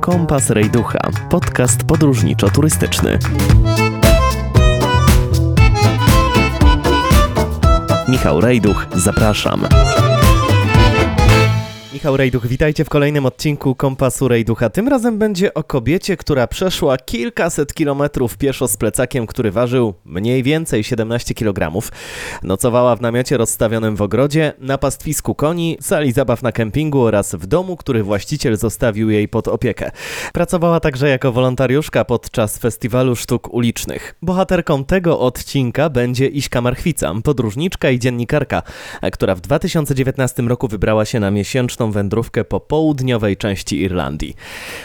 Kompas Rejducha, podcast podróżniczo-turystyczny. Michał Rejduch, zapraszam. Michał Rejduch, witajcie w kolejnym odcinku Kompasu Rejducha. Tym razem będzie o kobiecie, która przeszła kilkaset kilometrów pieszo z plecakiem, który ważył mniej więcej 17 kg. Nocowała w namiocie rozstawionym w ogrodzie, na pastwisku koni, sali zabaw na kempingu oraz w domu, który właściciel zostawił jej pod opiekę. Pracowała także jako wolontariuszka podczas festiwalu sztuk ulicznych. Bohaterką tego odcinka będzie Iśka Marchwica, podróżniczka i dziennikarka, która w 2019 roku wybrała się na miesięczną wędrówkę po południowej części Irlandii.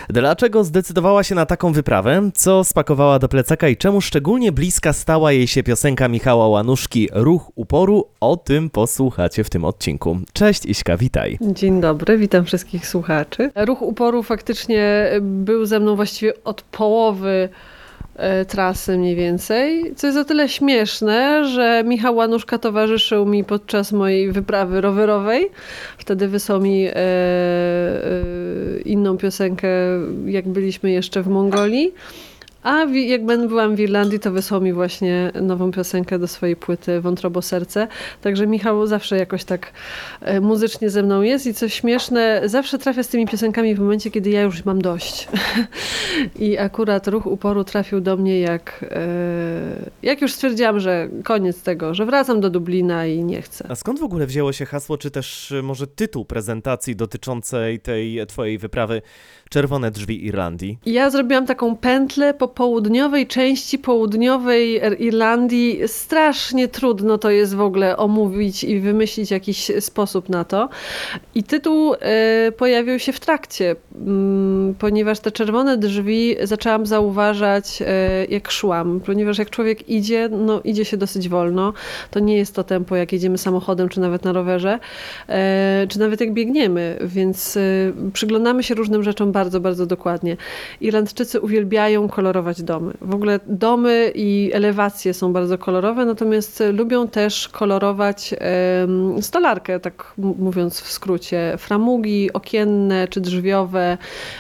Dlaczego zdecydowała się na taką wyprawę? Co spakowała do plecaka i czemu szczególnie bliska stała jej się piosenka Michała Łanuszki Ruch uporu? O tym posłuchacie w tym odcinku. Cześć Iśka, witaj. Dzień dobry, witam wszystkich słuchaczy. Ruch uporu faktycznie był ze mną właściwie od połowy trasy mniej więcej, co jest o tyle śmieszne, że Michał Łanuszka towarzyszył mi podczas mojej wyprawy rowerowej. Wtedy wysłał mi e, e, inną piosenkę, jak byliśmy jeszcze w Mongolii. A jak byłam w Irlandii, to wysłał mi właśnie nową piosenkę do swojej płyty Wątrobo Serce. Także Michał zawsze jakoś tak e, muzycznie ze mną jest i co śmieszne, zawsze trafia z tymi piosenkami w momencie, kiedy ja już mam dość. I akurat ruch uporu trafił do mnie jak, e, jak już stwierdziłam, że koniec tego, że wracam do Dublina i nie chcę. A skąd w ogóle wzięło się hasło, czy też e, może tytuł prezentacji dotyczącej tej twojej wyprawy Czerwone Drzwi Irlandii? Ja zrobiłam taką pętlę po południowej części południowej Irlandii strasznie trudno to jest w ogóle omówić i wymyślić jakiś sposób na to. I tytuł y, pojawił się w trakcie, y, ponieważ te czerwone drzwi zaczęłam zauważać y, jak szłam, ponieważ jak człowiek idzie, no idzie się dosyć wolno. To nie jest to tempo, jak jedziemy samochodem, czy nawet na rowerze, e, czy nawet jak biegniemy, więc przyglądamy się różnym rzeczom bardzo, bardzo dokładnie. Irlandczycy uwielbiają kolorować domy. W ogóle domy i elewacje są bardzo kolorowe, natomiast lubią też kolorować stolarkę, tak mówiąc w skrócie. Framugi okienne czy drzwiowe,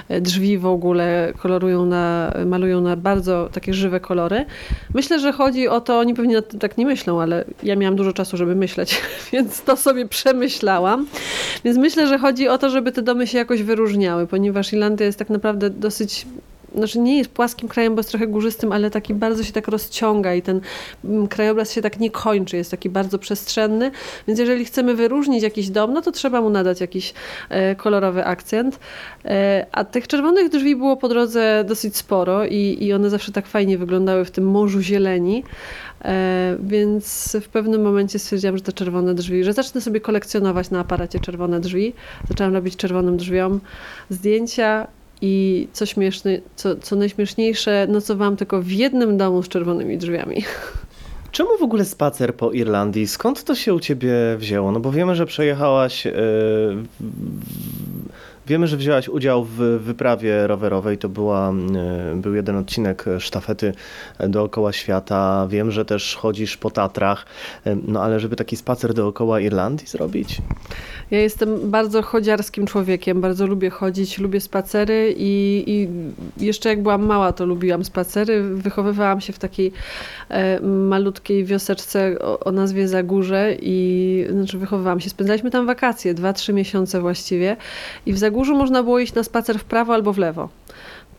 e, drzwi w ogóle kolorują na, malują na bardzo takie żywe kolory. Myślę, że chodzi o to, oni pewnie tak nie myślą, ale ja miałam dużo czasu, żeby myśleć, więc to sobie przemyślałam. Więc myślę, że chodzi o to, żeby te domy się jakoś wyróżniały, ponieważ Irlandia jest tak naprawdę dosyć znaczy nie jest płaskim krajem, bo jest trochę górzystym, ale taki bardzo się tak rozciąga i ten mm, krajobraz się tak nie kończy, jest taki bardzo przestrzenny, więc jeżeli chcemy wyróżnić jakiś dom, no to trzeba mu nadać jakiś e, kolorowy akcent. E, a tych czerwonych drzwi było po drodze dosyć sporo i, i one zawsze tak fajnie wyglądały w tym morzu zieleni, więc w pewnym momencie stwierdziłam, że te czerwone drzwi, że zacznę sobie kolekcjonować na aparacie czerwone drzwi. Zaczęłam robić czerwonym drzwiom zdjęcia i co śmieszne, co, co najśmieszniejsze, nocowałam tylko w jednym domu z czerwonymi drzwiami. Czemu w ogóle spacer po Irlandii? Skąd to się u ciebie wzięło? No bo wiemy, że przejechałaś yy, Wiemy, że wzięłaś udział w wyprawie rowerowej. To była, e, był jeden odcinek sztafety dookoła świata. Wiem, że też chodzisz po Tatrach, e, no ale żeby taki spacer dookoła Irlandii zrobić? Ja jestem bardzo chodziarskim człowiekiem. Bardzo lubię chodzić, lubię spacery i, i jeszcze jak byłam mała, to lubiłam spacery. Wychowywałam się w takiej e, malutkiej wioseczce o, o nazwie Zagórze i znaczy wychowywałam się. Spędzaliśmy tam wakacje, dwa, trzy miesiące właściwie i w Zagórze Zagórzu można było iść na spacer w prawo albo w lewo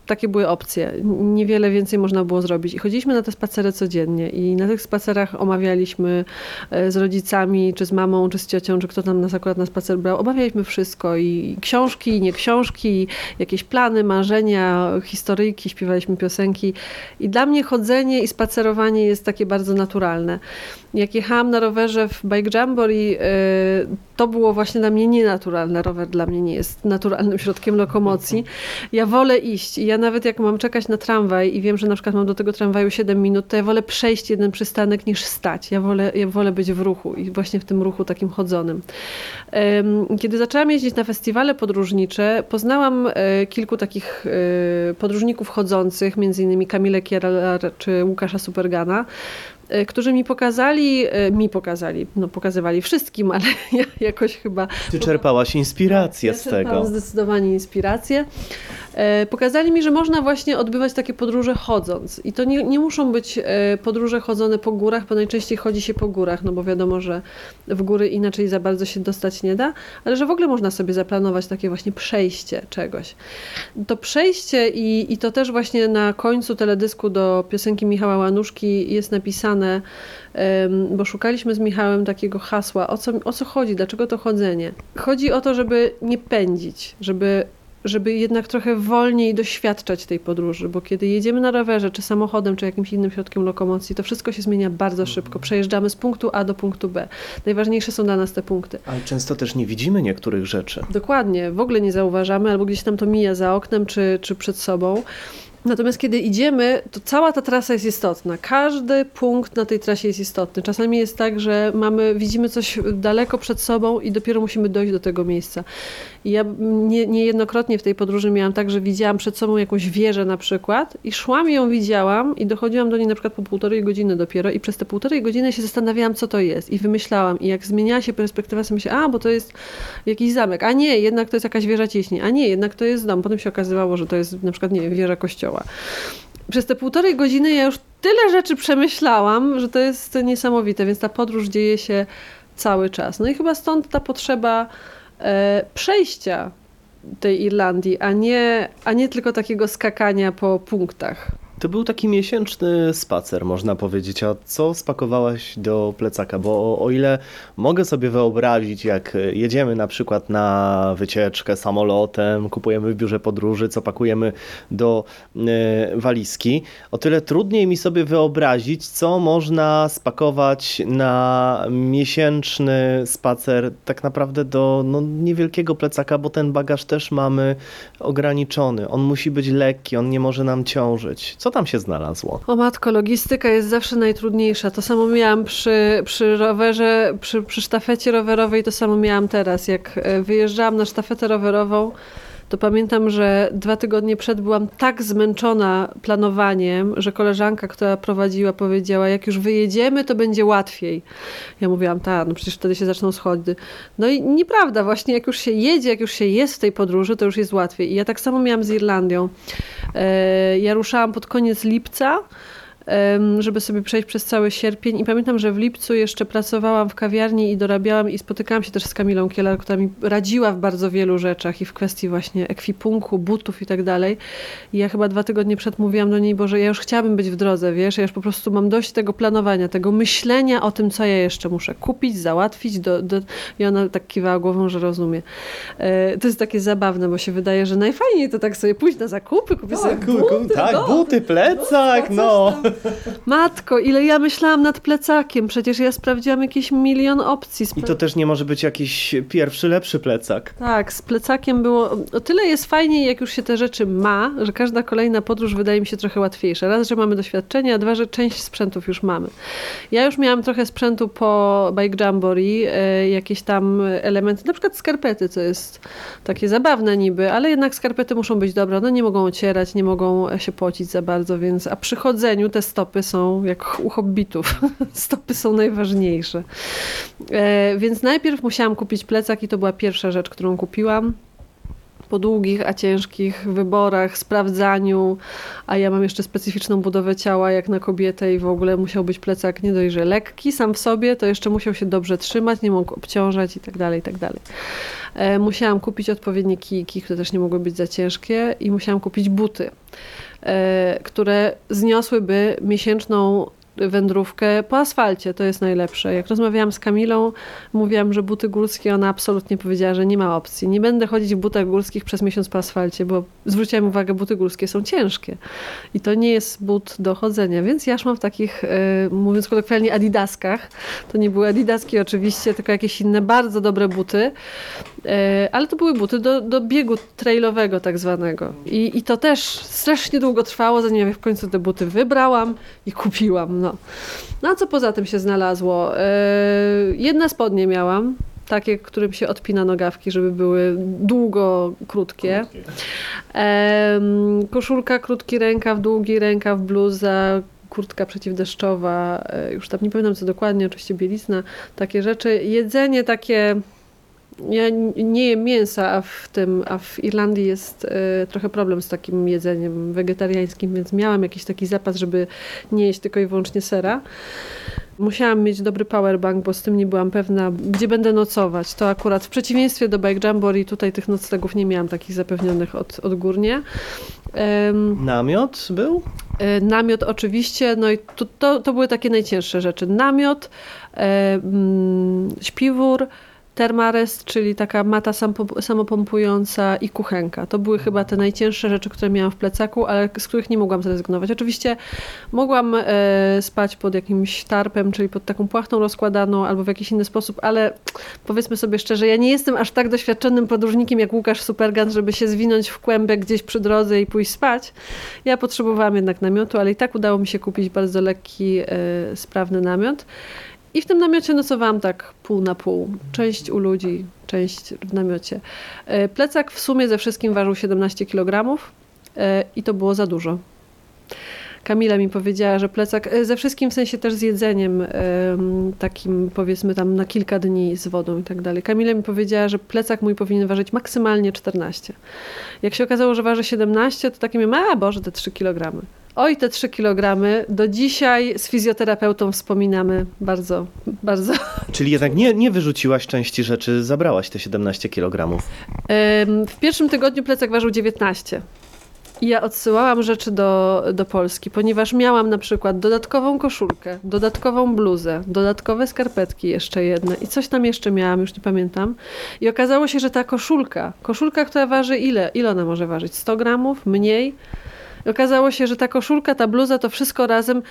takie były opcje. Niewiele więcej można było zrobić. I chodziliśmy na te spacery codziennie. I na tych spacerach omawialiśmy e, z rodzicami, czy z mamą, czy z ciocią, czy kto tam nas akurat na spacer brał. Omawialiśmy wszystko. I książki, i nie książki, jakieś plany, marzenia, historyjki, śpiewaliśmy piosenki. I dla mnie chodzenie i spacerowanie jest takie bardzo naturalne. Jak jechałam na rowerze w Bike Jamboree, to było właśnie dla mnie nienaturalne. Rower dla mnie nie jest naturalnym środkiem lokomocji. Ja wolę iść. I ja nawet jak mam czekać na tramwaj i wiem, że na przykład mam do tego tramwaju 7 minut, to ja wolę przejść jeden przystanek niż stać. Ja wolę, ja wolę być w ruchu i właśnie w tym ruchu takim chodzonym. Kiedy zaczęłam jeździć na festiwale podróżnicze, poznałam e, kilku takich e, podróżników chodzących, między innymi Kamilę Kierar czy Łukasza Supergana. E, którzy mi pokazali, e, mi pokazali, no pokazywali wszystkim, ale ja jakoś chyba... Ty czerpałaś inspirację ja z tego. zdecydowanie inspirację. E, pokazali mi, że można właśnie odbywać takie podróże chodząc. I to nie, nie muszą być e, podróże chodzone po górach, bo najczęściej chodzi się po górach, no bo wiadomo, że w góry inaczej za bardzo się dostać nie da, ale że w ogóle można sobie zaplanować takie właśnie przejście czegoś. To przejście i, i to też właśnie na końcu teledysku do piosenki Michała Łanuszki jest napisane, bo szukaliśmy z Michałem takiego hasła, o co, o co chodzi, dlaczego to chodzenie. Chodzi o to, żeby nie pędzić, żeby żeby jednak trochę wolniej doświadczać tej podróży, bo kiedy jedziemy na rowerze, czy samochodem, czy jakimś innym środkiem lokomocji, to wszystko się zmienia bardzo szybko. Przejeżdżamy z punktu A do punktu B. Najważniejsze są dla nas te punkty. Ale często też nie widzimy niektórych rzeczy. Dokładnie, w ogóle nie zauważamy, albo gdzieś tam to mija za oknem, czy, czy przed sobą. Natomiast kiedy idziemy, to cała ta trasa jest istotna. Każdy punkt na tej trasie jest istotny. Czasami jest tak, że mamy, widzimy coś daleko przed sobą i dopiero musimy dojść do tego miejsca. I ja nie, niejednokrotnie w tej podróży miałam tak, że widziałam przed sobą jakąś wieżę na przykład i szłam i ją widziałam i dochodziłam do niej na przykład po półtorej godziny dopiero i przez te półtorej godziny się zastanawiałam, co to jest i wymyślałam. I jak zmieniała się perspektywa, sobie myślałam, a bo to jest jakiś zamek, a nie, jednak to jest jakaś wieża cieśni, a nie, jednak to jest dom. Potem się okazywało, że to jest na przykład, nie wieża kościoła. Przez te półtorej godziny ja już tyle rzeczy przemyślałam, że to jest niesamowite, więc ta podróż dzieje się cały czas. No i chyba stąd ta potrzeba e, przejścia tej Irlandii, a nie, a nie tylko takiego skakania po punktach. To był taki miesięczny spacer, można powiedzieć. A co spakowałaś do plecaka? Bo o, o ile mogę sobie wyobrazić, jak jedziemy na przykład na wycieczkę samolotem, kupujemy w biurze podróży, co pakujemy do e, walizki, o tyle trudniej mi sobie wyobrazić, co można spakować na miesięczny spacer tak naprawdę do no, niewielkiego plecaka, bo ten bagaż też mamy ograniczony. On musi być lekki, on nie może nam ciążyć. Co tam się znalazło? O matko, logistyka jest zawsze najtrudniejsza. To samo miałam przy, przy rowerze, przy, przy sztafecie rowerowej, to samo miałam teraz. Jak e, wyjeżdżałam na sztafetę rowerową, to pamiętam, że dwa tygodnie przed byłam tak zmęczona planowaniem, że koleżanka, która prowadziła, powiedziała, jak już wyjedziemy, to będzie łatwiej. Ja mówiłam, tak, no przecież wtedy się zaczną schody. No i nieprawda, właśnie jak już się jedzie, jak już się jest w tej podróży, to już jest łatwiej. I ja tak samo miałam z Irlandią. E, Ja ruszałam pod koniec lipca, żeby sobie przejść przez cały sierpień. I pamiętam, że w lipcu jeszcze pracowałam w kawiarni i dorabiałam i spotykałam się też z Kamilą Kielar, która mi radziła w bardzo wielu rzeczach i w kwestii właśnie ekwipunku, butów i tak dalej. I ja chyba dwa tygodnie przed mówiłam do niej, Boże, ja już chciałabym być w drodze, wiesz, ja już po prostu mam dość tego planowania, tego myślenia o tym, co ja jeszcze muszę kupić, załatwić. Do, do... I ona tak kiwała głową, że rozumie. E, to jest takie zabawne, bo się wydaje, że najfajniej to tak sobie pójść na zakupy, kupić sobie buty, tak, no. buty, plecak, coś no. Matko, ile ja myślałam nad plecakiem. Przecież ja sprawdziłam jakiś milion opcji. I to też nie może być jakiś pierwszy, lepszy plecak. Tak, z plecakiem było. O tyle jest fajniej, jak już się te rzeczy ma, że każda kolejna podróż wydaje mi się trochę łatwiejsza. Raz, że mamy doświadczenie, a dwa, że część sprzętów już mamy. Ja już miałam trochę sprzętu po Bike Jamboree, e, jakieś tam elementy, na przykład skarpety, co jest takie zabawne niby, ale jednak skarpety muszą być dobre. One nie mogą ocierać, nie mogą się pocić za bardzo, więc a przy chodzeniu te stopy są jak u hobbitów. stopy są najważniejsze. E, więc najpierw musiałam kupić plecak i to była pierwsza rzecz, którą kupiłam. Po długich, a ciężkich wyborach, sprawdzaniu, a ja mam jeszcze specyficzną budowę ciała jak na kobietę i w ogóle musiał być plecak nie dość, że lekki sam w sobie, to jeszcze musiał się dobrze trzymać, nie mógł obciążać i tak dalej, i tak dalej. E, Musiałam kupić odpowiednie kijki, które też nie mogły być za ciężkie i musiałam kupić buty, które zniosłyby miesięczną wędrówkę po asfalcie, to jest najlepsze. Jak rozmawiałam z Kamilą, mówiłam, że buty górskie, ona absolutnie powiedziała, że nie ma opcji. Nie będę chodzić w butach górskich przez miesiąc po asfalcie, bo zwróciłam uwagę, buty górskie są ciężkie. I to nie jest but do chodzenia, więc ja szłam w takich, e, mówiąc kolokwialnie, adidaskach. To nie były adidaski oczywiście, tylko jakieś inne bardzo dobre buty. E, ale to były buty do, do biegu trailowego tak zwanego. I, I to też strasznie długo trwało, zanim ja w końcu te buty wybrałam i kupiłam. No, no a co poza tym się znalazło? E, Jedne spodnie miałam, takie, którym się odpina nogawki, żeby były długo krótkie. Em, Koszulka, krótki rękaw, długi rękaw, bluza, kurtka przeciwdeszczowa, e, już tam nie pamiętam co dokładnie, oczywiście bielizna, takie rzeczy. Jedzenie takie Ja nie jem mięsa, a w tym, a w Irlandii jest e, trochę problem z takim jedzeniem wegetariańskim, więc miałam jakiś taki zapas, żeby nie jeść tylko i wyłącznie sera. Musiałam mieć dobry powerbank, bo z tym nie byłam pewna, gdzie będę nocować. To akurat w przeciwieństwie do Bike Jamboree, tutaj tych noclegów nie miałam takich zapewnionych od, odgórnie. Em, Namiot był? E, Namiot oczywiście, no i to, to, to były takie najcięższe rzeczy. Namiot, mm, śpiwór, termarest, czyli taka mata samopompująca i kuchenka. To były chyba te najcięższe rzeczy, które miałam w plecaku, ale z których nie mogłam zrezygnować. Oczywiście mogłam e, spać pod jakimś tarpem, czyli pod taką płachtą rozkładaną albo w jakiś inny sposób, ale powiedzmy sobie szczerze, ja nie jestem aż tak doświadczonym podróżnikiem jak Łukasz Supergan, żeby się zwinąć w kłębek gdzieś przy drodze i pójść spać. Ja potrzebowałam jednak namiotu, ale i tak udało mi się kupić bardzo lekki, e, sprawny namiot. I w tym namiocie nocowałam tak pół na pół. Część u ludzi, część w namiocie. E, Plecak w sumie ze wszystkim ważył 17 kg e, i to było za dużo. Kamila mi powiedziała, że plecak, e, ze wszystkim w sensie też z jedzeniem em, takim powiedzmy tam na kilka dni z wodą i tak dalej. Kamila mi powiedziała, że plecak mój powinien ważyć maksymalnie 14. Jak się okazało, że waży 17, to takie miałem, a Boże, te 3 kg. Oj, te 3 kg. Do dzisiaj z fizjoterapeutą wspominamy bardzo, bardzo. Czyli jednak nie, nie wyrzuciłaś części rzeczy, zabrałaś te 17 kg. Em, W pierwszym tygodniu plecak ważył 19. I ja odsyłałam rzeczy do, do Polski, ponieważ miałam na przykład dodatkową koszulkę, dodatkową bluzę, dodatkowe skarpetki jeszcze jedne i coś tam jeszcze miałam, już nie pamiętam. I okazało się, że ta koszulka, koszulka, która waży ile? Ile ona może ważyć? 100 gramów? Mniej? Okazało się, że ta koszulka, ta bluza, to wszystko razem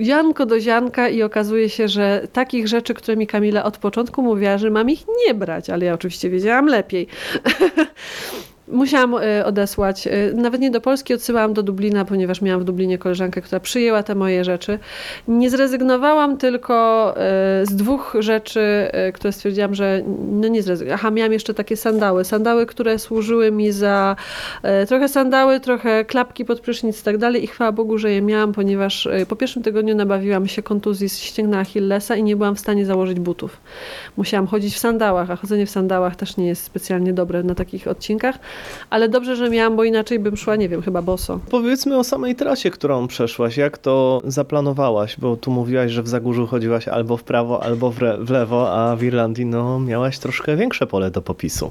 ziarnko do ziarnka i okazuje się, że takich rzeczy, które mi Kamila od początku mówiła, że mam ich nie brać, ale ja oczywiście wiedziałam lepiej. Musiałam e, odesłać, e, nawet nie do Polski, odsyłałam do Dublina, ponieważ miałam w Dublinie koleżankę, która przyjęła te moje rzeczy. Nie zrezygnowałam tylko e, z dwóch rzeczy, które stwierdziłam, że no nie zrezygnowałam. Aha, miałam jeszcze takie sandały. Sandały, które służyły mi za trochę sandały, trochę klapki pod prysznic i tak dalej i chwała Bogu, że je miałam, ponieważ po pierwszym tygodniu nabawiłam się kontuzji z ścięgna Achillesa i nie byłam w stanie założyć butów. Musiałam chodzić w sandałach, a chodzenie w sandałach też nie jest specjalnie dobre na takich odcinkach, ale dobrze, że miałam, bo inaczej bym szła, nie wiem, chyba boso. Powiedzmy o samej trasie, którą przeszłaś. Jak to zaplanowałaś? Bo tu mówiłaś, że w Zagórzu chodziłaś albo w prawo, albo w, w lewo, a w Irlandii no, miałaś troszkę większe pole do popisu.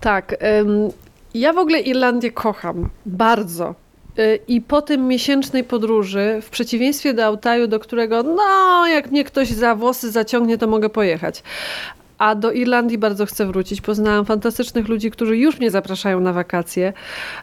Tak. ym, ja w ogóle Irlandię kocham. Bardzo. Y, I po tym miesięcznej podróży, w przeciwieństwie do Altaju, do którego, no, jak mnie ktoś za włosy zaciągnie, to mogę pojechać. A do Irlandii bardzo chcę wrócić. Poznałam fantastycznych ludzi, którzy już mnie zapraszają na wakacje.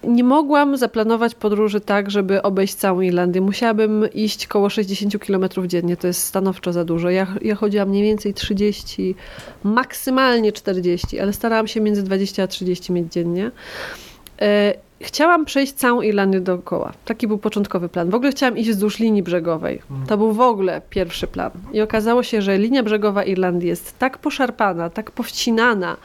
Nie mogłam zaplanować podróży tak, żeby obejść całą Irlandię. Musiałabym iść koło 60 km dziennie. To jest stanowczo za dużo. Ja, ja chodziłam mniej więcej 30, maksymalnie 40, ale starałam się między 20 a 30 mieć dziennie. Chciałam przejść całą Irlandię dookoła. Taki był początkowy plan. W ogóle chciałam iść wzdłuż linii brzegowej. To był w ogóle pierwszy plan. I okazało się, że linia brzegowa Irlandii jest tak poszarpana, tak powcinana,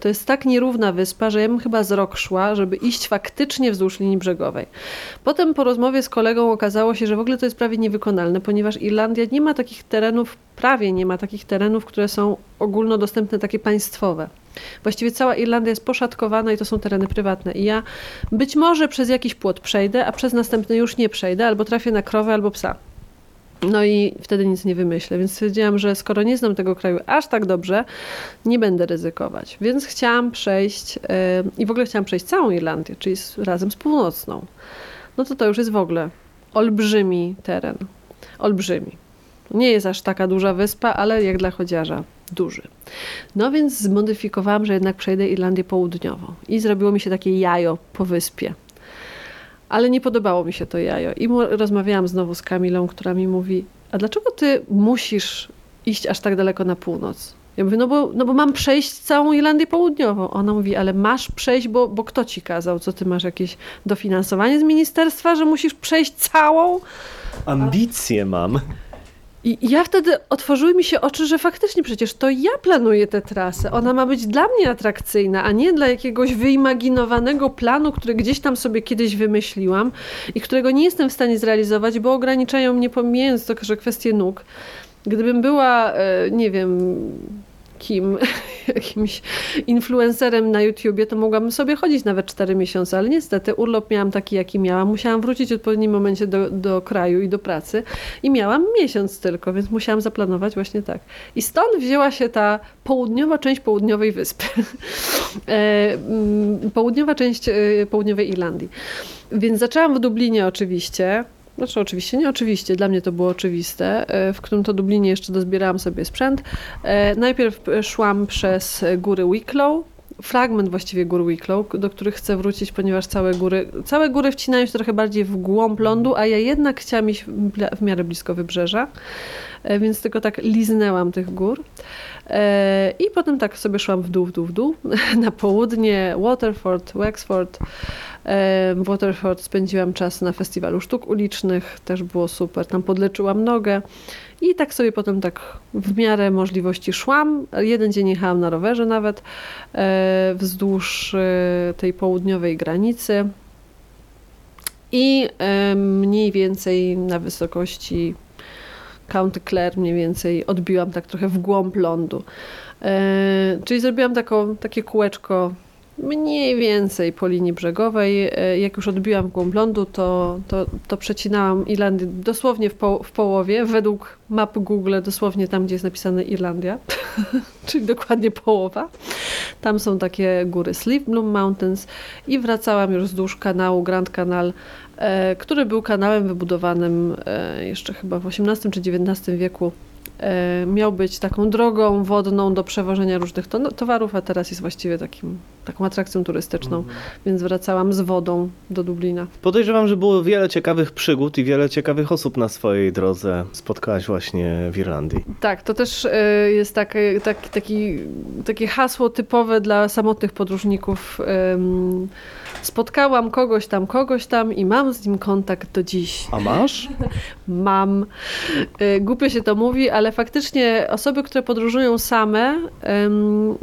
to jest tak nierówna wyspa, że ja bym chyba z rok szła, żeby iść faktycznie wzdłuż linii brzegowej. Potem po rozmowie z kolegą okazało się, że w ogóle to jest prawie niewykonalne, ponieważ Irlandia nie ma takich terenów, prawie nie ma takich terenów, które są ogólnodostępne, takie państwowe. Właściwie cała Irlandia jest poszatkowana i to są tereny prywatne. I ja być może przez jakiś płot przejdę, a przez następny już nie przejdę, albo trafię na krowę, albo psa. No i wtedy nic nie wymyślę, więc stwierdziłam, że skoro nie znam tego kraju aż tak dobrze, nie będę ryzykować. Więc chciałam przejść yy, i w ogóle chciałam przejść całą Irlandię, czyli z, razem z północną. No to to już jest w ogóle olbrzymi teren. Olbrzymi. Nie jest aż taka duża wyspa, ale jak dla chodziarza duży. No więc zmodyfikowałam, że jednak przejdę Irlandię Południową i zrobiło mi się takie jajo po wyspie. Ale nie podobało mi się to jajo i rozmawiałam znowu z Kamilą, która mi mówi, a dlaczego ty musisz iść aż tak daleko na północ? Ja mówię, no bo, no bo mam przejść całą Irlandię Południową. Ona mówi, ale masz przejść, bo, bo kto ci kazał? Co ty masz jakieś dofinansowanie z ministerstwa, że musisz przejść całą? Ambicje mam. I ja wtedy otworzyły mi się oczy, że faktycznie przecież to ja planuję tę trasę. Ona ma być dla mnie atrakcyjna, a nie dla jakiegoś wyimaginowanego planu, który gdzieś tam sobie kiedyś wymyśliłam i którego nie jestem w stanie zrealizować, bo ograniczają mnie, pomijając że kwestie nóg. Gdybym była, e, nie wiem, kim, jakimś influencerem na YouTubie, to mogłabym sobie chodzić nawet 4 miesiące, ale niestety urlop miałam taki, jaki miałam. Musiałam wrócić w odpowiednim momencie do, do kraju i do pracy i miałam miesiąc tylko, więc musiałam zaplanować właśnie tak. I stąd wzięła się ta południowa część południowej wyspy. E, mm, południowa część e, południowej Irlandii. Więc zaczęłam w Dublinie oczywiście. Znaczy oczywiście, nie oczywiście, dla mnie to było oczywiste, e, w którym to Dublinie jeszcze dozbierałam sobie sprzęt. E, Najpierw e, szłam przez góry Wicklow, fragment właściwie gór Wicklow, do których chcę wrócić, ponieważ całe góry, całe góry wcinają się trochę bardziej w głąb lądu, a ja jednak chciałam iść w miarę blisko wybrzeża, więc tylko tak liznęłam tych gór. E, I potem tak sobie szłam w dół, w dół, w dół, na południe, Waterford, Wexford. E, W Waterford spędziłam czas na festiwalu sztuk ulicznych, też było super, tam podleczyłam nogę. I tak sobie potem tak w miarę możliwości szłam. Jeden dzień jechałam na rowerze nawet e, wzdłuż tej południowej granicy. I mniej więcej na wysokości County Clare mniej więcej odbiłam tak trochę w głąb lądu. E, czyli zrobiłam taką, takie kółeczko mniej więcej po linii brzegowej. E, Jak już odbiłam głąb lądu, to, to, to przecinałam Irlandię dosłownie w, po, w połowie, według map Google, dosłownie tam, gdzie jest napisane Irlandia, czyli dokładnie połowa. Tam są takie góry Sleeve Bloom Mountains i wracałam już wzdłuż kanału Grand Canal, e, który był kanałem wybudowanym e, jeszcze chyba w XVIII czy XIX wieku. Miał być taką drogą wodną do przewożenia różnych to- towarów, a teraz jest właściwie takim, taką atrakcją turystyczną, więc wracałam z wodą do Dublina. Podejrzewam, że było wiele ciekawych przygód i wiele ciekawych osób na swojej drodze spotkałaś właśnie w Irlandii. Tak, to też e, jest tak, e, tak, taki, takie hasło typowe dla samotnych podróżników. Spotkałam kogoś tam, kogoś tam i mam z nim kontakt do dziś. A masz? Mam. E, Głupio się to mówi, ale faktycznie osoby, które podróżują same,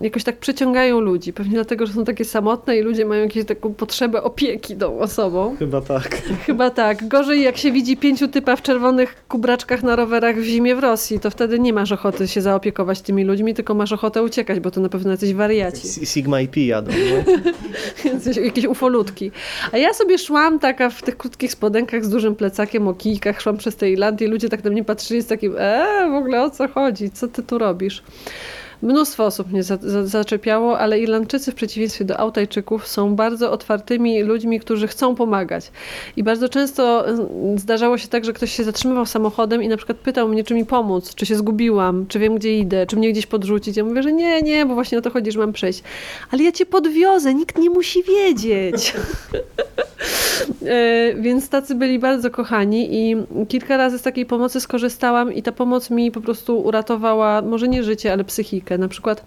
jakoś tak przyciągają ludzi. Pewnie dlatego, że są takie samotne i ludzie mają jakąś taką potrzebę opieki tą osobą. Chyba tak. Chyba tak. Gorzej jak się widzi pięciu typa w czerwonych kubraczkach na rowerach w zimie w Rosji, to wtedy nie masz ochoty się zaopiekować tymi ludźmi, tylko masz ochotę uciekać, bo to na pewno jacyś wariaci. Sigma i Pi jadą. No. Jakieś ufolutki. A ja sobie szłam taka w tych krótkich spodenkach z dużym plecakiem, o kijkach, szłam przez tę Irlandię i ludzie tak na mnie patrzyli z takim, eee, w ogóle o co chodzi, co ty tu robisz? Mnóstwo osób mnie za, za, zaczepiało, ale Irlandczycy w przeciwieństwie do Autajczyków są bardzo otwartymi ludźmi, którzy chcą pomagać. I bardzo często mm, zdarzało się tak, że ktoś się zatrzymywał samochodem i na przykład pytał mnie, czy mi pomóc, czy się zgubiłam, czy wiem, gdzie idę, czy mnie gdzieś podrzucić. Ja mówię, że nie, nie, bo właśnie o to chodzi, że mam przejść. Ale ja cię podwiozę, nikt nie musi wiedzieć. E, Więc tacy byli bardzo kochani i kilka razy z takiej pomocy skorzystałam i ta pomoc mi po prostu uratowała, może nie życie, ale psychikę. Na przykład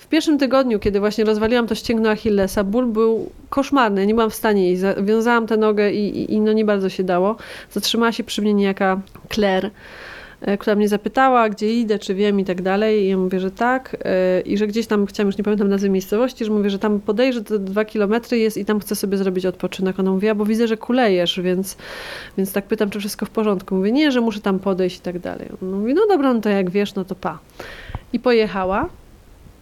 w pierwszym tygodniu, kiedy właśnie rozwaliłam to ścięgno Achillesa, ból był koszmarny, nie byłam w stanie jej. Wiązałam tę nogę i, i, i no nie bardzo się dało. Zatrzymała się przy mnie niejaka Claire, e, która mnie zapytała, gdzie idę, czy wiem i tak dalej. I ja mówię, że tak. e, I że gdzieś tam, chciałam, już nie pamiętam nazwy miejscowości, że mówię, że tam podejrzę, to dwa kilometry jest i tam chcę sobie zrobić odpoczynek. Ona mówiła, bo widzę, że kulejesz, więc, więc tak pytam, czy wszystko w porządku. Mówię, nie, że muszę tam podejść i tak dalej. On mówi, no dobra, no to jak wiesz, no to pa. I pojechała.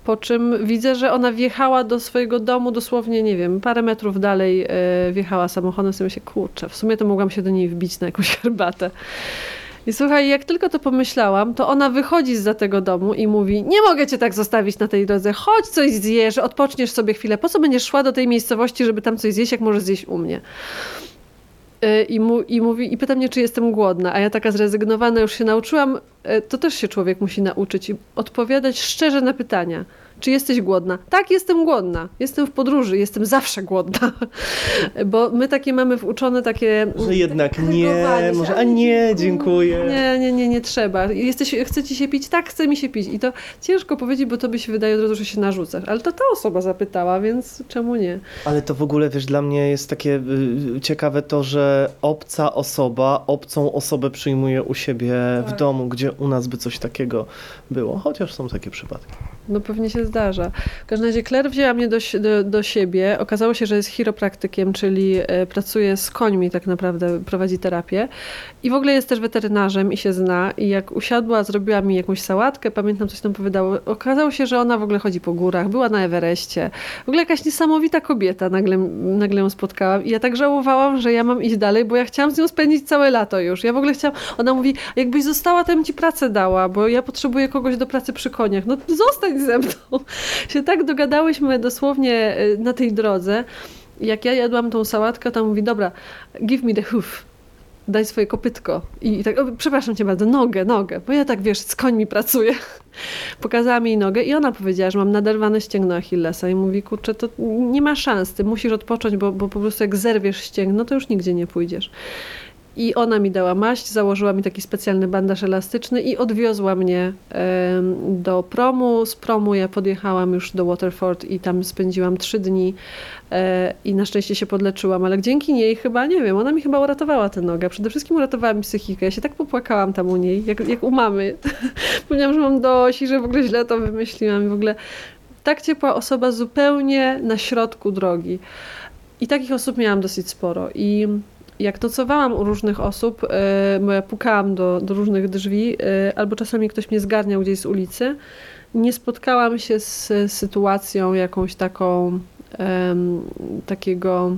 Po czym widzę, że ona wjechała do swojego domu dosłownie, nie wiem, parę metrów dalej e, wjechała samochodem. Sobie się kurczę, w sumie to mogłam się do niej wbić na jakąś herbatę. I słuchaj, jak tylko to pomyślałam, to ona wychodzi z za tego domu i mówi: Nie mogę cię tak zostawić na tej drodze, chodź coś zjesz, odpoczniesz sobie chwilę. Po co będziesz szła do tej miejscowości, żeby tam coś zjeść, jak możesz zjeść u mnie? Y, I, mu, I mówi, i pyta mnie, czy jestem głodna, a ja taka zrezygnowana już się nauczyłam, y, to też się człowiek musi nauczyć i odpowiadać szczerze na pytania. Czy jesteś głodna? Tak, jestem głodna. Jestem w podróży, jestem zawsze głodna. Bo my takie mamy wuczone takie. Może jednak takie nie, może a nie, dziękuję. Nie, nie, nie, nie trzeba. Jesteś, chce ci się pić? Tak, chce mi się pić. I to ciężko powiedzieć, bo tobie się wydaje od razu, że się narzucasz. Ale to ta osoba zapytała, więc czemu nie? Ale to w ogóle, wiesz, dla mnie jest takie y, ciekawe to, że obca osoba obcą osobę przyjmuje u siebie w Tak. domu, gdzie u nas by coś takiego było. Chociaż są takie przypadki. No pewnie się zdarza. W każdym razie Claire wzięła mnie do, do, do siebie. Okazało się, że jest chiropraktykiem, czyli e, pracuje z końmi tak naprawdę, prowadzi terapię. I w ogóle jest też weterynarzem i się zna. I jak usiadła, zrobiła mi jakąś sałatkę, pamiętam coś tam powiedziało. Okazało się, że ona w ogóle chodzi po górach, była na Everestie. W ogóle jakaś niesamowita kobieta, nagle, nagle ją spotkałam. I ja tak żałowałam, że ja mam iść dalej, bo ja chciałam z nią spędzić całe lato już. Ja w ogóle chciałam, ona mówi, jakbyś została, to bym ci pracę dała, bo ja potrzebuję kogoś do pracy przy koniach. No zostań ze mną. Się tak dogadałyśmy dosłownie y, na tej drodze. Jak ja jadłam tą sałatkę, to mówi, dobra, give me the hoof. Daj swoje kopytko. I, i tak, o, przepraszam cię bardzo, nogę, nogę, bo ja tak, wiesz, z końmi pracuję. Pokazała mi jej nogę i ona powiedziała, że mam naderwane ścięgno Achillesa i mówi, kurczę, to nie ma szans, ty musisz odpocząć, bo, bo po prostu jak zerwiesz ścięgno, to już nigdzie nie pójdziesz. I ona mi dała maść, założyła mi taki specjalny bandaż elastyczny i odwiozła mnie do promu. Z promu ja podjechałam już do Waterford i tam spędziłam trzy dni e, i na szczęście się podleczyłam, ale dzięki niej chyba, nie wiem, ona mi chyba uratowała tę nogę. Przede wszystkim uratowała mi psychikę. Ja się tak popłakałam tam u niej, jak, jak u mamy. Powiedziałam, że mam dość i że w ogóle źle to wymyśliłam i w ogóle tak ciepła osoba zupełnie na środku drogi. I takich osób miałam dosyć sporo. I jak nocowałam u różnych osób, e, bo ja pukałam do, do różnych drzwi, e, albo czasami ktoś mnie zgarniał gdzieś z ulicy, nie spotkałam się z sytuacją jakąś taką em, takiego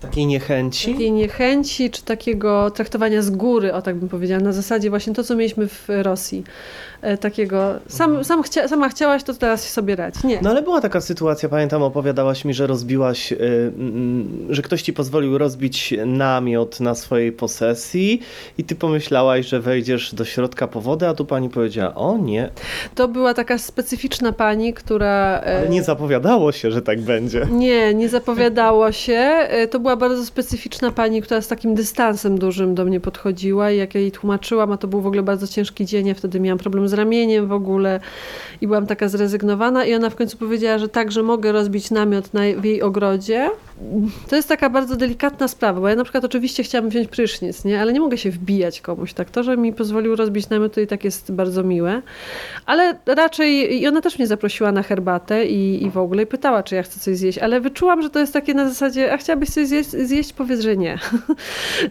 Takiej niechęci? takiej niechęci, czy takiego traktowania z góry, o tak bym powiedziała, na zasadzie właśnie to, co mieliśmy w Rosji. E, Takiego, sam, sam chcia, sama chciałaś, to teraz sobie radź. Nie. No ale była taka sytuacja, pamiętam, opowiadałaś mi, że rozbiłaś, mm, że ktoś ci pozwolił rozbić namiot na swojej posesji i ty pomyślałaś, że wejdziesz do środka po wodę, a tu pani powiedziała, o nie, To była taka specyficzna pani, która... e, ale nie zapowiadało się, że tak będzie. Nie, nie zapowiadało się. E, To była bardzo specyficzna pani, która z takim dystansem dużym do mnie podchodziła i jak ja jej tłumaczyłam, a to był w ogóle bardzo ciężki dzień, ja wtedy miałam problem z ramieniem w ogóle i byłam taka zrezygnowana i ona w końcu powiedziała, że tak, że mogę rozbić namiot na, w jej ogrodzie. To jest taka bardzo delikatna sprawa, bo ja na przykład oczywiście chciałam wziąć prysznic, nie? ale nie mogę się wbijać komuś. Tak, to, że mi pozwolił rozbić namiot, to i tak jest bardzo miłe. Ale raczej, i ona też mnie zaprosiła na herbatę i, i w ogóle i pytała, czy ja chcę coś zjeść, ale wyczułam, że to jest takie na zasadzie, a chciałabyś coś zjeść, zjeść powiedz, że nie.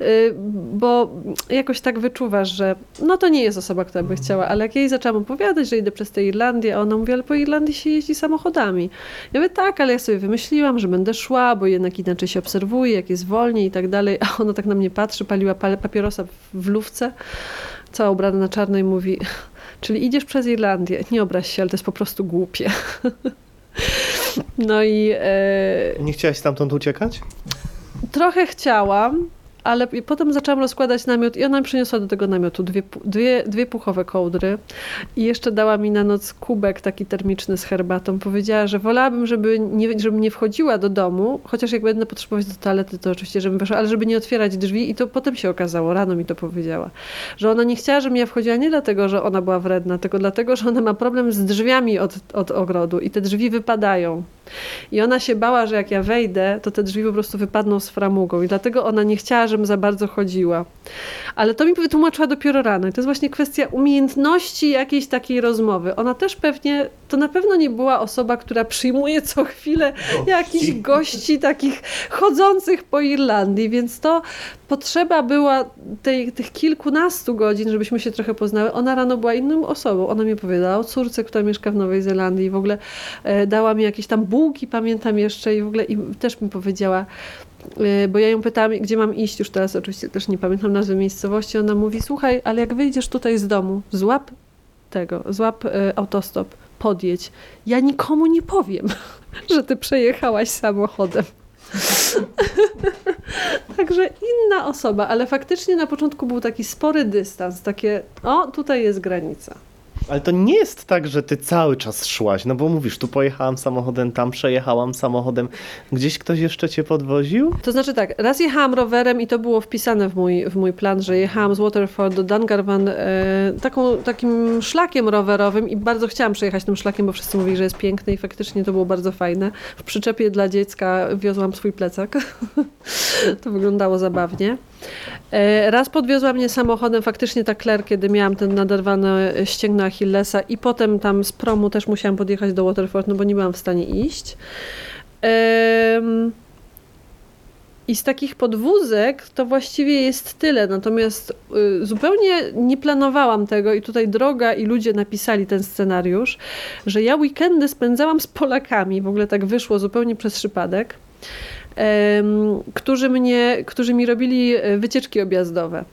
Y, Bo jakoś tak wyczuwasz, że no to nie jest osoba, która by chciała, ale jak jej zaczęłam opowiadać, że idę przez tę Irlandię, a ona mówi, ale po Irlandii się jeździ samochodami. Ja mówię, tak, ale ja sobie wymyśliłam, że będę szła, bo jednak inaczej się obserwuje, jak jest wolniej i tak dalej, a ona tak na mnie patrzy, paliła papierosa w lówce, cała ubrana na czarno i mówi, czyli idziesz przez Irlandię, nie obraź się, ale to jest po prostu głupie. No i e, Nie chciałaś stamtąd uciekać? trochę chciałam, ale potem zaczęłam rozkładać namiot i ona mi przyniosła do tego namiotu dwie, dwie, dwie puchowe kołdry i jeszcze dała mi na noc kubek taki termiczny z herbatą. Powiedziała, że wolałabym, żeby nie, żebym nie wchodziła do domu, chociaż jak będę potrzebować do toalety, to oczywiście, żebym weszła, ale żeby nie otwierać drzwi i to potem się okazało, rano mi to powiedziała, że ona nie chciała, żebym ja wchodziła nie dlatego, że ona była wredna, tylko dlatego, że ona ma problem z drzwiami od, od ogrodu i te drzwi wypadają. I ona się bała, że jak ja wejdę, to te drzwi po prostu wypadną z framugą. I dlatego ona nie chciała, żebym za bardzo chodziła. Ale to mi wytłumaczyła dopiero rano. I to jest właśnie kwestia umiejętności jakiejś takiej rozmowy. Ona też pewnie, to na pewno nie była osoba, która przyjmuje co chwilę jakichś gości takich chodzących po Irlandii, więc to potrzeba była tej, tych kilkunastu godzin, żebyśmy się trochę poznały. Ona rano była inną osobą. Ona mi opowiadała o córce, która mieszka w Nowej Zelandii i w ogóle e, dała mi jakieś tam bułki, pamiętam jeszcze i w ogóle i też mi powiedziała, e, bo ja ją pytałam, gdzie mam iść, już teraz oczywiście też nie pamiętam nazwy miejscowości, ona mówi, słuchaj, ale jak wyjdziesz tutaj z domu, złap tego, złap e, autostop, podjedź. Ja nikomu nie powiem, że ty przejechałaś samochodem. Także inna osoba, ale faktycznie na początku był taki spory dystans, takie, o, tutaj jest granica. Ale to nie jest tak, że ty cały czas szłaś, no bo mówisz, tu pojechałam samochodem, tam przejechałam samochodem. Gdzieś ktoś jeszcze cię podwoził? To znaczy tak, raz jechałam rowerem i to było wpisane w mój, w mój plan, że jechałam z Waterford do Dungarvan e, taką, takim szlakiem rowerowym i bardzo chciałam przejechać tym szlakiem, bo wszyscy mówili, że jest piękny i faktycznie to było bardzo fajne. W przyczepie dla dziecka wiozłam swój plecak. To wyglądało zabawnie. E, raz podwiozła mnie samochodem faktycznie ta Claire, kiedy miałam ten naderwane ścięgno Achillesa i potem tam z promu też musiałam podjechać do Waterford, no bo nie byłam w stanie iść. I z takich podwózek to właściwie jest tyle. Natomiast y, zupełnie nie planowałam tego i tutaj droga i ludzie napisali ten scenariusz, że ja weekendy spędzałam z Polakami. W ogóle tak wyszło zupełnie przez przypadek. Którzy, mnie, którzy mi robili e, wycieczki objazdowe.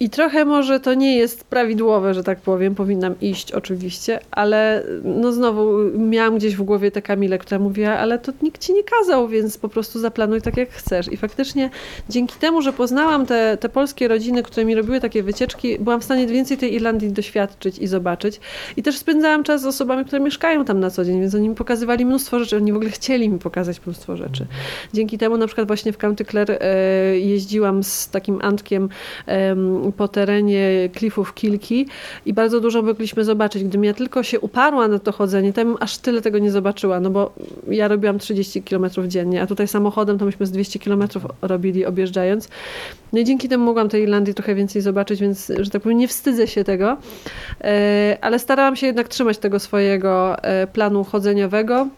I trochę może to nie jest prawidłowe, że tak powiem, powinnam iść oczywiście, ale no znowu miałam gdzieś w głowie tę Kamilę, która mówiła, ale to nikt ci nie kazał, więc po prostu zaplanuj tak jak chcesz. I faktycznie dzięki temu, że poznałam te, te polskie rodziny, które mi robiły takie wycieczki, byłam w stanie więcej tej Irlandii doświadczyć i zobaczyć. I też spędzałam czas z osobami, które mieszkają tam na co dzień, więc oni mi pokazywali mnóstwo rzeczy, oni w ogóle chcieli mi pokazać mnóstwo rzeczy. Dzięki temu na przykład właśnie w County Clare e, jeździłam z takim Antkiem em, po terenie klifów Kilki i bardzo dużo mogliśmy zobaczyć. Gdybym ja tylko się uparła na to chodzenie, to bym aż tyle tego nie zobaczyła, no bo ja robiłam 30 km dziennie, a tutaj samochodem to myśmy z 200 km robili objeżdżając. No i dzięki temu mogłam tej Irlandii trochę więcej zobaczyć, więc, że tak powiem, nie wstydzę się tego, E, ale starałam się jednak trzymać tego swojego e, planu chodzeniowego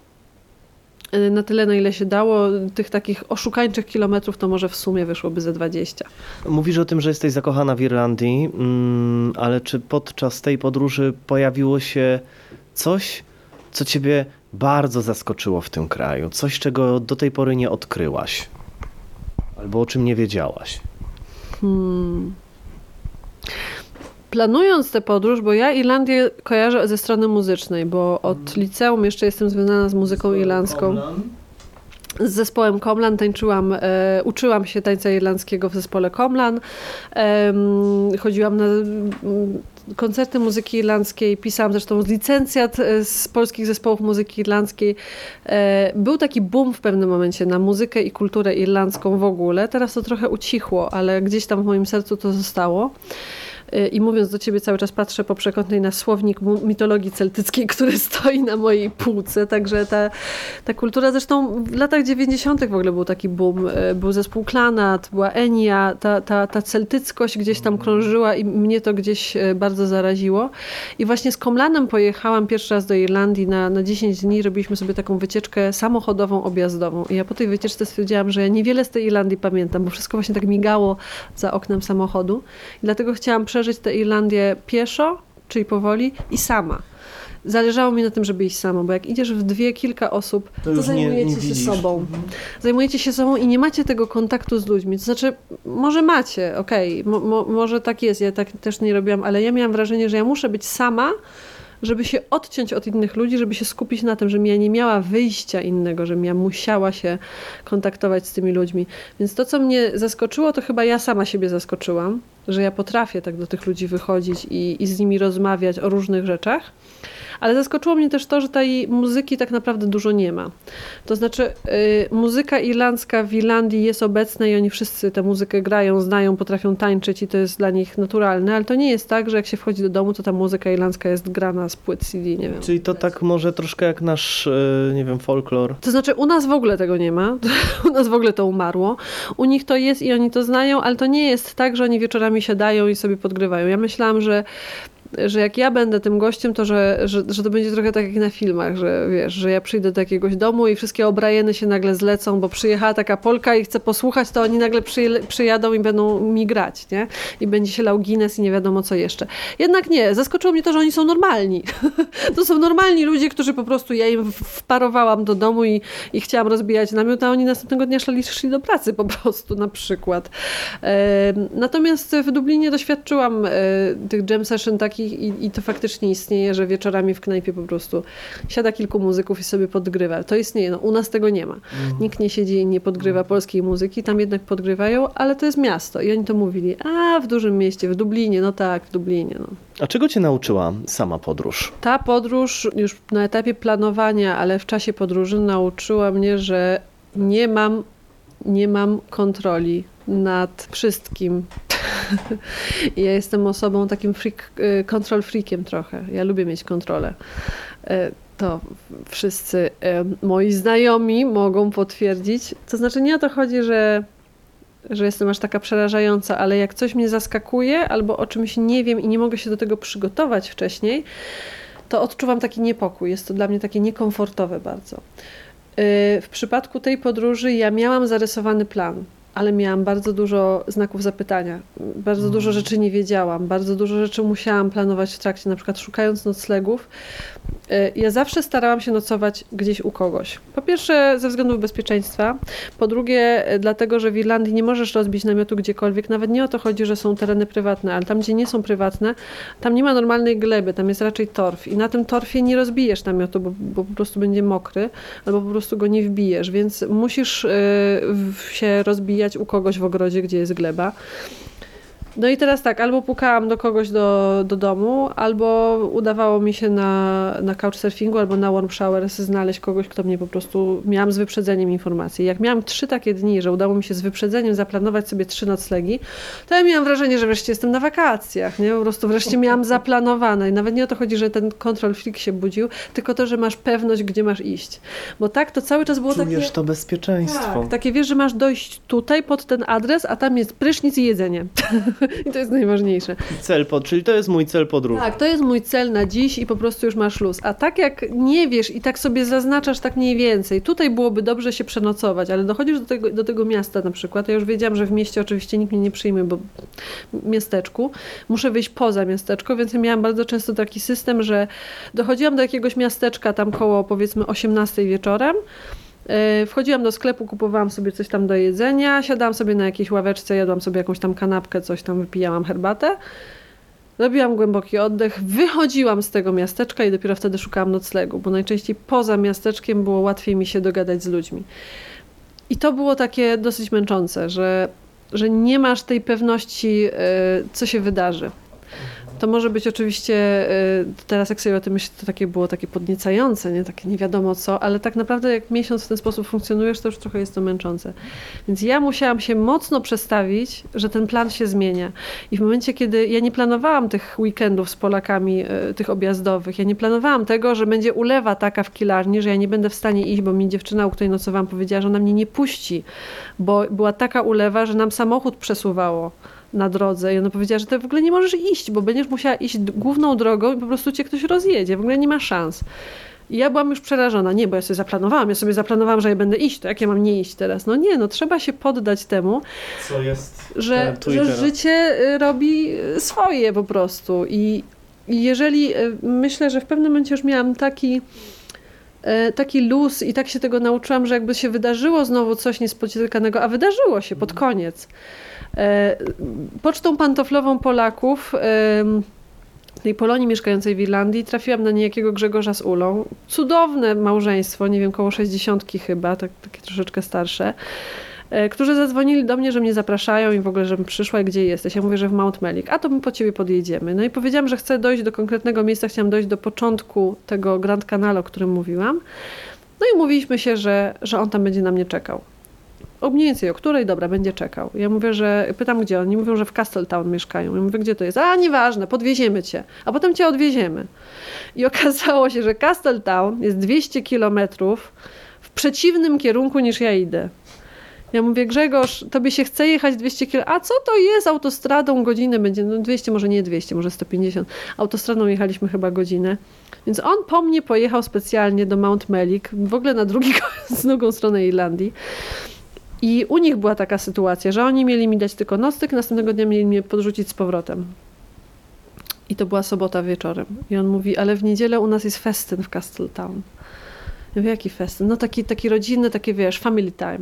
na tyle, na ile się dało. Tych takich oszukańczych kilometrów to może w sumie wyszłoby ze 20. Mówisz o tym, że jesteś zakochana w Irlandii, mm, ale czy podczas tej podróży pojawiło się coś, co ciebie bardzo zaskoczyło w tym kraju? Coś, czego do tej pory nie odkryłaś? Albo o czym nie wiedziałaś? Hmm. Planując tę podróż, bo ja Irlandię kojarzę ze strony muzycznej, bo od liceum jeszcze jestem związana z muzyką irlandzką. Z zespołem Komlan tańczyłam, e, uczyłam się tańca irlandzkiego w zespole Komlan. Em, chodziłam na mm, koncerty muzyki irlandzkiej, pisałam zresztą licencjat e, z polskich zespołów muzyki irlandzkiej. E, był taki boom w pewnym momencie na muzykę i kulturę irlandzką w ogóle. Teraz to trochę ucichło, ale gdzieś tam w moim sercu to zostało. I mówiąc do ciebie, cały czas patrzę po przekątnej na słownik mitologii celtyckiej, który stoi na mojej półce. Także ta, ta kultura, zresztą w latach 90. w ogóle był taki boom. E, Był zespół Klanat, była Enia, ta, ta, ta celtyckość gdzieś tam krążyła i mnie to gdzieś e, bardzo zaraziło. I właśnie z Komlanem pojechałam pierwszy raz do Irlandii na, na 10 dni. Robiliśmy sobie taką wycieczkę samochodową, objazdową. I ja po tej wycieczce stwierdziłam, że ja niewiele z tej Irlandii pamiętam, bo wszystko właśnie tak migało za oknem samochodu. I dlatego chciałam przeżyć tę Irlandię pieszo, czyli powoli i sama. Zależało mi na tym, żeby iść sama, bo jak idziesz w dwie, kilka osób, to, nie- zajmujecie nie się widzisz. sobą. Zajmujecie się sobą i nie macie tego kontaktu z ludźmi. To znaczy, może macie, okej, mo, mo, może tak jest, ja tak też nie robiłam, ale ja miałam wrażenie, że ja muszę być sama, żeby się odciąć od innych ludzi, żeby się skupić na tym, żebym ja nie miała wyjścia innego, żebym ja musiała się kontaktować z tymi ludźmi. Więc to, co mnie zaskoczyło, to chyba ja sama siebie zaskoczyłam, że ja potrafię tak do tych ludzi wychodzić i, i z nimi rozmawiać o różnych rzeczach. Ale zaskoczyło mnie też to, że tej muzyki tak naprawdę dużo nie ma. To znaczy, y, muzyka irlandzka w Irlandii jest obecna i oni wszyscy tę muzykę grają, znają, potrafią tańczyć i to jest dla nich naturalne, ale to nie jest tak, że jak się wchodzi do domu, to ta muzyka irlandzka jest grana z płyt CD, nie wiem. Czyli to tak może troszkę jak nasz, e, nie wiem, folklor. To znaczy, u nas w ogóle tego nie ma. U nas w ogóle to umarło. U nich to jest i oni to znają, ale to nie jest tak, że oni wieczorami siadają i sobie podgrywają. Ja myślałam, że że jak ja będę tym gościem, to że, że, że to będzie trochę tak jak na filmach, że wiesz, że ja przyjdę do jakiegoś domu i wszystkie obrajeny się nagle zlecą, bo przyjechała taka Polka i chce posłuchać, to oni nagle przyje, przyjadą i będą mi grać, nie? I będzie się lał Guinness i nie wiadomo co jeszcze. Jednak nie, zaskoczyło mnie to, że oni są normalni. to są normalni ludzie, którzy po prostu, ja im wparowałam do domu i, i chciałam rozbijać namiot, a oni następnego dnia szli, szli do pracy po prostu na przykład. Natomiast w Dublinie doświadczyłam e, tych jam session takich i, i to faktycznie istnieje, że wieczorami w knajpie po prostu siada kilku muzyków i sobie podgrywa. To istnieje, no, u nas tego nie ma. Nikt nie siedzi i nie podgrywa polskiej muzyki, tam jednak podgrywają, ale to jest miasto i oni to mówili, a w dużym mieście, w Dublinie, no tak, w Dublinie, no. A czego cię nauczyła sama podróż? Ta podróż już na etapie planowania, ale w czasie podróży nauczyła mnie, że nie mam, nie mam kontroli nad wszystkim. ja jestem osobą takim freak, y, control freakiem trochę. Ja lubię mieć kontrolę. Y, to wszyscy e, moi znajomi mogą potwierdzić. To znaczy nie o to chodzi, że, że jestem aż taka przerażająca, ale jak coś mnie zaskakuje albo o czymś nie wiem i nie mogę się do tego przygotować wcześniej, to odczuwam taki niepokój. Jest to dla mnie takie niekomfortowe bardzo. W przypadku tej podróży ja miałam zarysowany plan ale miałam bardzo dużo znaków zapytania. Bardzo dużo rzeczy nie wiedziałam, bardzo dużo rzeczy musiałam planować w trakcie, na przykład szukając noclegów. E, ja zawsze starałam się nocować gdzieś u kogoś. Po pierwsze, ze względów bezpieczeństwa. Po drugie, e, dlatego, że w Irlandii nie możesz rozbić namiotu gdziekolwiek. Nawet nie o to chodzi, że są tereny prywatne, ale tam, gdzie nie są prywatne, tam nie ma normalnej gleby, tam jest raczej torf. I na tym torfie nie rozbijesz namiotu, bo, bo po prostu będzie mokry, albo po prostu go nie wbijesz. Więc musisz yy, się rozbijać u kogoś w ogrodzie, gdzie jest gleba. No i teraz tak, albo pukałam do kogoś do, do domu, albo udawało mi się na, na couchsurfingu albo na warm showers znaleźć kogoś, kto mnie po prostu, miałam z wyprzedzeniem informacji. Jak miałam trzy takie dni, że udało mi się z wyprzedzeniem zaplanować sobie trzy noclegi, to ja miałam wrażenie, że wreszcie jestem na wakacjach, nie? Po prostu wreszcie miałam zaplanowane i nawet nie o to chodzi, że ten control freak się budził, tylko to, że masz pewność, gdzie masz iść. Bo tak to cały czas było Czujesz takie... to bezpieczeństwo. Tak, takie wiesz, że masz dojść tutaj pod ten adres, a tam jest prysznic i jedzenie. I to jest najważniejsze. Cel pod, czyli to jest mój cel podróży. Tak, to jest mój cel na dziś i po prostu już masz luz. A tak jak nie wiesz i tak sobie zaznaczasz tak mniej więcej, tutaj byłoby dobrze się przenocować, ale dochodzisz do tego, do tego miasta na przykład, ja już wiedziałam, że w mieście oczywiście nikt mnie nie przyjmie, bo miasteczku, muszę wyjść poza miasteczko, więc ja miałam bardzo często taki system, że dochodziłam do jakiegoś miasteczka tam koło powiedzmy 18 wieczorem, wchodziłam do sklepu, kupowałam sobie coś tam do jedzenia, siadałam sobie na jakiejś ławeczce, jadłam sobie jakąś tam kanapkę, coś tam wypijałam herbatę. Robiłam głęboki oddech, wychodziłam z tego miasteczka i dopiero wtedy szukałam noclegu, bo najczęściej poza miasteczkiem było łatwiej mi się dogadać z ludźmi. I to było takie dosyć męczące, że, że nie masz tej pewności, e, co się wydarzy. To może być oczywiście, y, teraz jak sobie o tym myślę, to takie było takie podniecające, nie? takie nie wiadomo co, ale tak naprawdę jak miesiąc w ten sposób funkcjonujesz, to już trochę jest to męczące. Więc ja musiałam się mocno przestawić, że ten plan się zmienia. I w momencie, kiedy ja nie planowałam tych weekendów z Polakami, y, tych objazdowych, ja nie planowałam tego, że będzie ulewa taka w kilarni, że ja nie będę w stanie iść, bo mi dziewczyna, u której nocowałam, powiedziała, że ona mnie nie puści, bo była taka ulewa, że nam samochód przesuwało na drodze i ona powiedziała, że ty w ogóle nie możesz iść, bo będziesz musiała iść główną drogą i po prostu cię ktoś rozjedzie, w ogóle nie ma szans. I ja byłam już przerażona. Nie, bo ja sobie zaplanowałam, ja sobie zaplanowałam, że ja będę iść, to jak ja mam nie iść teraz? No nie, no trzeba się poddać temu, Co jest że, że życie y, robi y, swoje po prostu. I, I jeżeli y, myślę, że w pewnym momencie już miałam taki taki luz i tak się tego nauczyłam, że jakby się wydarzyło znowu coś niespotykanego, a wydarzyło się pod koniec E, pocztą pantoflową Polaków tej Polonii mieszkającej w Irlandii trafiłam na niejakiego Grzegorza z Ulą. Cudowne małżeństwo, nie wiem, koło 60 chyba, tak, takie troszeczkę starsze, e, którzy zadzwonili do mnie, że mnie zapraszają i w ogóle, żebym przyszła gdzie jesteś. Ja mówię, że w Mount Melik, a to my po ciebie podjedziemy. No i powiedziałam, że chcę dojść do konkretnego miejsca, chciałam dojść do początku tego Grand Canal, o którym mówiłam. No i mówiliśmy się, że, że on tam będzie na mnie czekał o mniej więcej o której, dobra, będzie czekał. Ja mówię, że pytam gdzie, oni mówią, że w Castletown mieszkają. Ja mówię, gdzie to jest? A, nieważne, podwieziemy cię, a potem cię odwieziemy. I okazało się, że Castletown jest 200 kilometrów w przeciwnym kierunku niż ja idę. Ja mówię, Grzegorz, tobie się chce jechać 200 km, a co to jest autostradą godzinę będzie, no 200, może nie 200, może 150. Autostradą jechaliśmy chyba godzinę. Więc on po mnie pojechał specjalnie do Mount Melik, w ogóle na drugi, z drugą stronę Irlandii. I u nich była taka sytuacja, że oni mieli mi dać tylko nocleg, następnego dnia mieli mnie podrzucić z powrotem. I to była sobota wieczorem. I on mówi, ale w niedzielę u nas jest festyn w Castletown. Ja mówię, jaki festyn? No taki, taki rodzinny, takie wiesz, family time.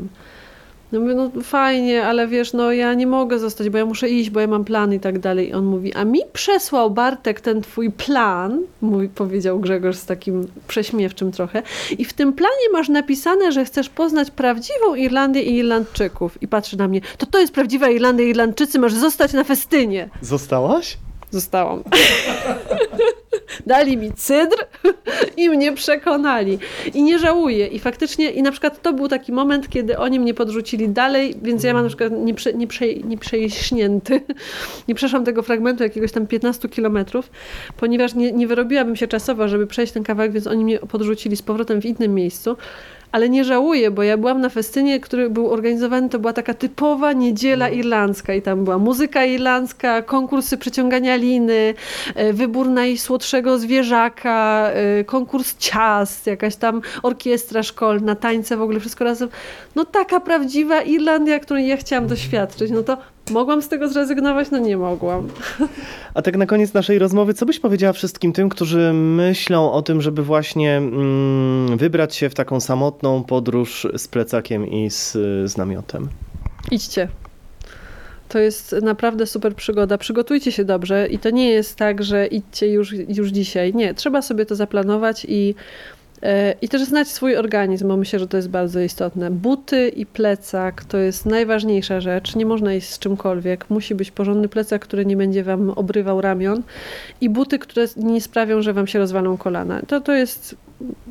No mówię, no fajnie, ale wiesz, no ja nie mogę zostać, bo ja muszę iść, bo ja mam plan i tak dalej. I on mówi, a mi przesłał Bartek ten twój plan, mój, powiedział Grzegorz z takim prześmiewczym trochę, i w tym planie masz napisane, że chcesz poznać prawdziwą Irlandię i Irlandczyków. I patrzy na mnie, to to jest prawdziwa Irlandia i Irlandczycy, masz zostać na festynie. Zostałaś? Zostałam. dali mi cydr i mnie przekonali. I nie żałuję. I faktycznie, i na przykład to był taki moment, kiedy oni mnie podrzucili dalej, więc ja mam na przykład nie, prze, nie, prze, nie przejśnięty, nie przeszłam tego fragmentu jakiegoś tam 15 kilometrów, ponieważ nie, nie wyrobiłabym się czasowo, żeby przejść ten kawałek, więc oni mnie podrzucili z powrotem w innym miejscu. Ale nie żałuję, bo ja byłam na festynie, który był organizowany, to była taka typowa niedziela irlandzka i tam była muzyka irlandzka, konkursy przeciągania liny, e, wybór najsłodszego zwierzaka, e, konkurs ciast, jakaś tam orkiestra szkolna, tańce, w ogóle wszystko razem. No taka prawdziwa Irlandia, której ja chciałam doświadczyć. No to mogłam z tego zrezygnować? No nie mogłam. A tak na koniec naszej rozmowy, co byś powiedziała wszystkim tym, którzy myślą o tym, żeby właśnie mm, wybrać się w taką samotną podróż z plecakiem i z, z namiotem? Idźcie. To jest naprawdę super przygoda. Przygotujcie się dobrze i to nie jest tak, że idźcie już, już dzisiaj. Nie, trzeba sobie to zaplanować i, i też znać swój organizm, bo myślę, że to jest bardzo istotne. Buty i plecak to jest najważniejsza rzecz. Nie można iść z czymkolwiek. Musi być porządny plecak, który nie będzie wam obrywał ramion i buty, które nie sprawią, że wam się rozwalą kolana. To, to jest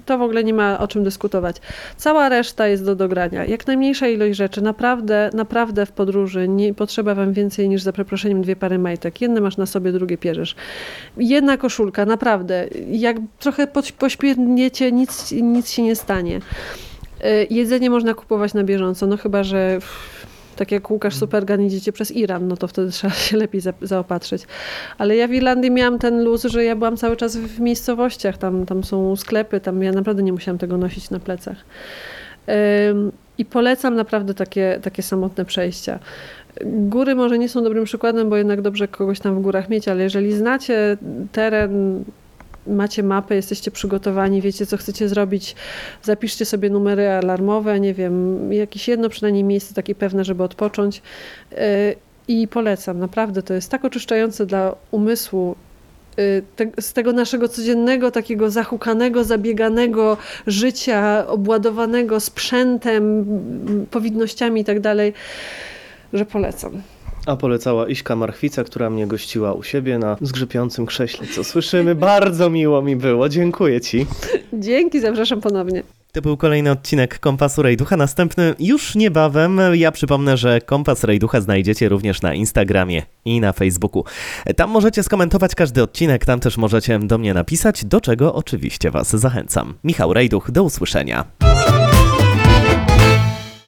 to w ogóle nie ma o czym dyskutować. Cała reszta jest do dogrania. Jak najmniejsza ilość rzeczy. Naprawdę, naprawdę w podróży nie potrzeba wam więcej niż za przeproszeniem dwie pary majtek. Jedne masz na sobie, drugie pierzesz. Jedna koszulka, naprawdę. Jak trochę poś- pośpiewniecie, nic, nic się nie stanie. Y, Jedzenie można kupować na bieżąco, no chyba, że tak jak Łukasz Supergan idziecie przez Iran, no to wtedy trzeba się lepiej za, zaopatrzyć. Ale ja w Irlandii miałam ten luz, że ja byłam cały czas w miejscowościach, tam, tam są sklepy, tam ja naprawdę nie musiałam tego nosić na plecach. I polecam naprawdę takie, takie samotne przejścia. Góry może nie są dobrym przykładem, bo jednak dobrze kogoś tam w górach mieć, ale jeżeli znacie teren, macie mapę, jesteście przygotowani, wiecie co chcecie zrobić, zapiszcie sobie numery alarmowe, nie wiem, jakieś jedno przynajmniej miejsce takie pewne, żeby odpocząć. Yy, I polecam, naprawdę to jest tak oczyszczające dla umysłu. te- Z tego naszego codziennego, takiego zahukanego, zabieganego życia, obładowanego sprzętem, powinnościami i tak dalej, że polecam. A polecała Iśka Marchwica, która mnie gościła u siebie na zgrzypiącym krześle, co słyszymy. Bardzo miło mi było. Dziękuję ci. Dzięki, zapraszam ponownie. To był kolejny odcinek Kompasu Rejducha, następny już niebawem. Ja przypomnę, że Kompas Rejducha znajdziecie również na Instagramie i na Facebooku. Tam możecie skomentować każdy odcinek, tam też możecie do mnie napisać, do czego oczywiście Was zachęcam. Michał Rejduch, do usłyszenia.